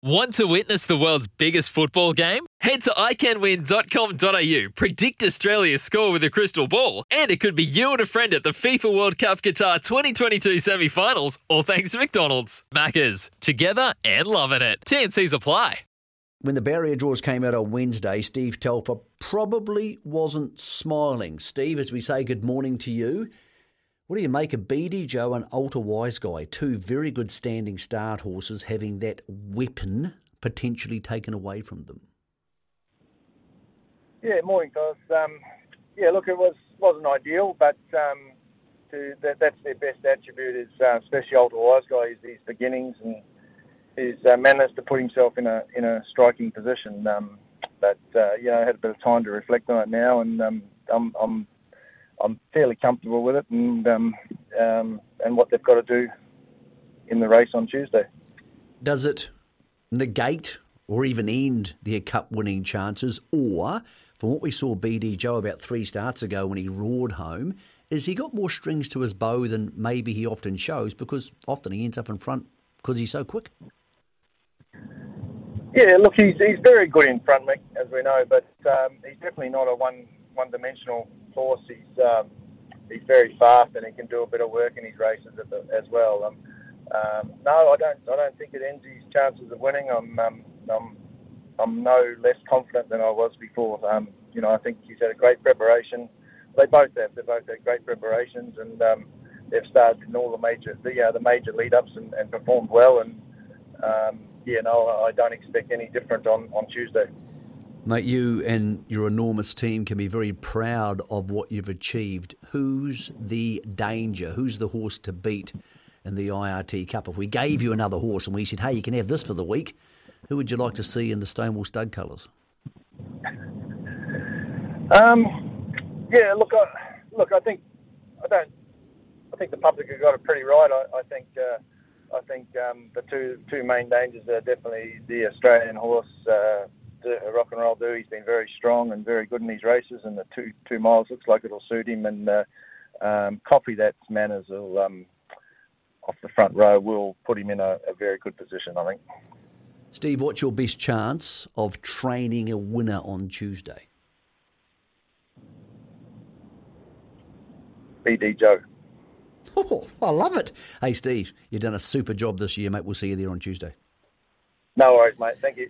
Want to witness the world's biggest football game? Head to iCanWin.com.au, predict Australia's score with a crystal ball, and it could be you and a friend at the FIFA World Cup Qatar 2022 semi finals, all thanks to McDonald's. Maccas, together and loving it. TNC's apply. When the barrier draws came out on Wednesday, Steve Telfer probably wasn't smiling. Steve, as we say good morning to you, what do you make of BD Joe and Alta Wiseguy, two very good standing start horses, having that weapon potentially taken away from them? Yeah, morning, guys. Um, yeah, look, it was wasn't ideal, but um, to, that, that's their best attribute is uh, especially Alta Wiseguy is his beginnings and his uh, managed to put himself in a in a striking position. Um, but uh, you know, I had a bit of time to reflect on it now, and um, I'm, I'm I'm fairly comfortable with it, and um, um, and what they've got to do in the race on Tuesday. Does it negate or even end their cup winning chances, or from what we saw BD Joe about three starts ago when he roared home, is he got more strings to his bow than maybe he often shows because often he ends up in front because he's so quick. Yeah, look, he's he's very good in front, Mick, as we know, but um, he's definitely not a one one dimensional horse. He's um, he's very fast and he can do a bit of work in his races as well. Um, um, no, I don't. I don't think it ends his chances of winning. I'm um, I'm I'm no less confident than I was before. Um, you know, I think he's had a great preparation. They both have. They both had great preparations, and um, they've started in all the major the uh, the major lead ups and, and performed well. And um, yeah, no, I don't expect any different on on Tuesday. Mate, you and your enormous team can be very proud of what you've achieved. Who's the danger? Who's the horse to beat in the IRT Cup? If we gave you another horse and we said, hey, you can have this for the week, who would you like to see in the Stonewall Stud colours? Um, yeah, look, I, look, I think I don't. I think the public have got it pretty right. I, I think. Uh, I think um, the two two main dangers are definitely the Australian horse, uh, Rock N Roll Doo. He's been very strong and very good in these races, and the two two miles looks like it'll suit him. And uh, um, copy that manners will um, off the front row will put him in a, a very good position, I think. Steve, what's your best chance of training a winner on Tuesday? BD Joe. Oh, I love it. Hey, Steve, you've done a super job this year, mate. We'll see you there on Tuesday. No worries, mate. Thank you.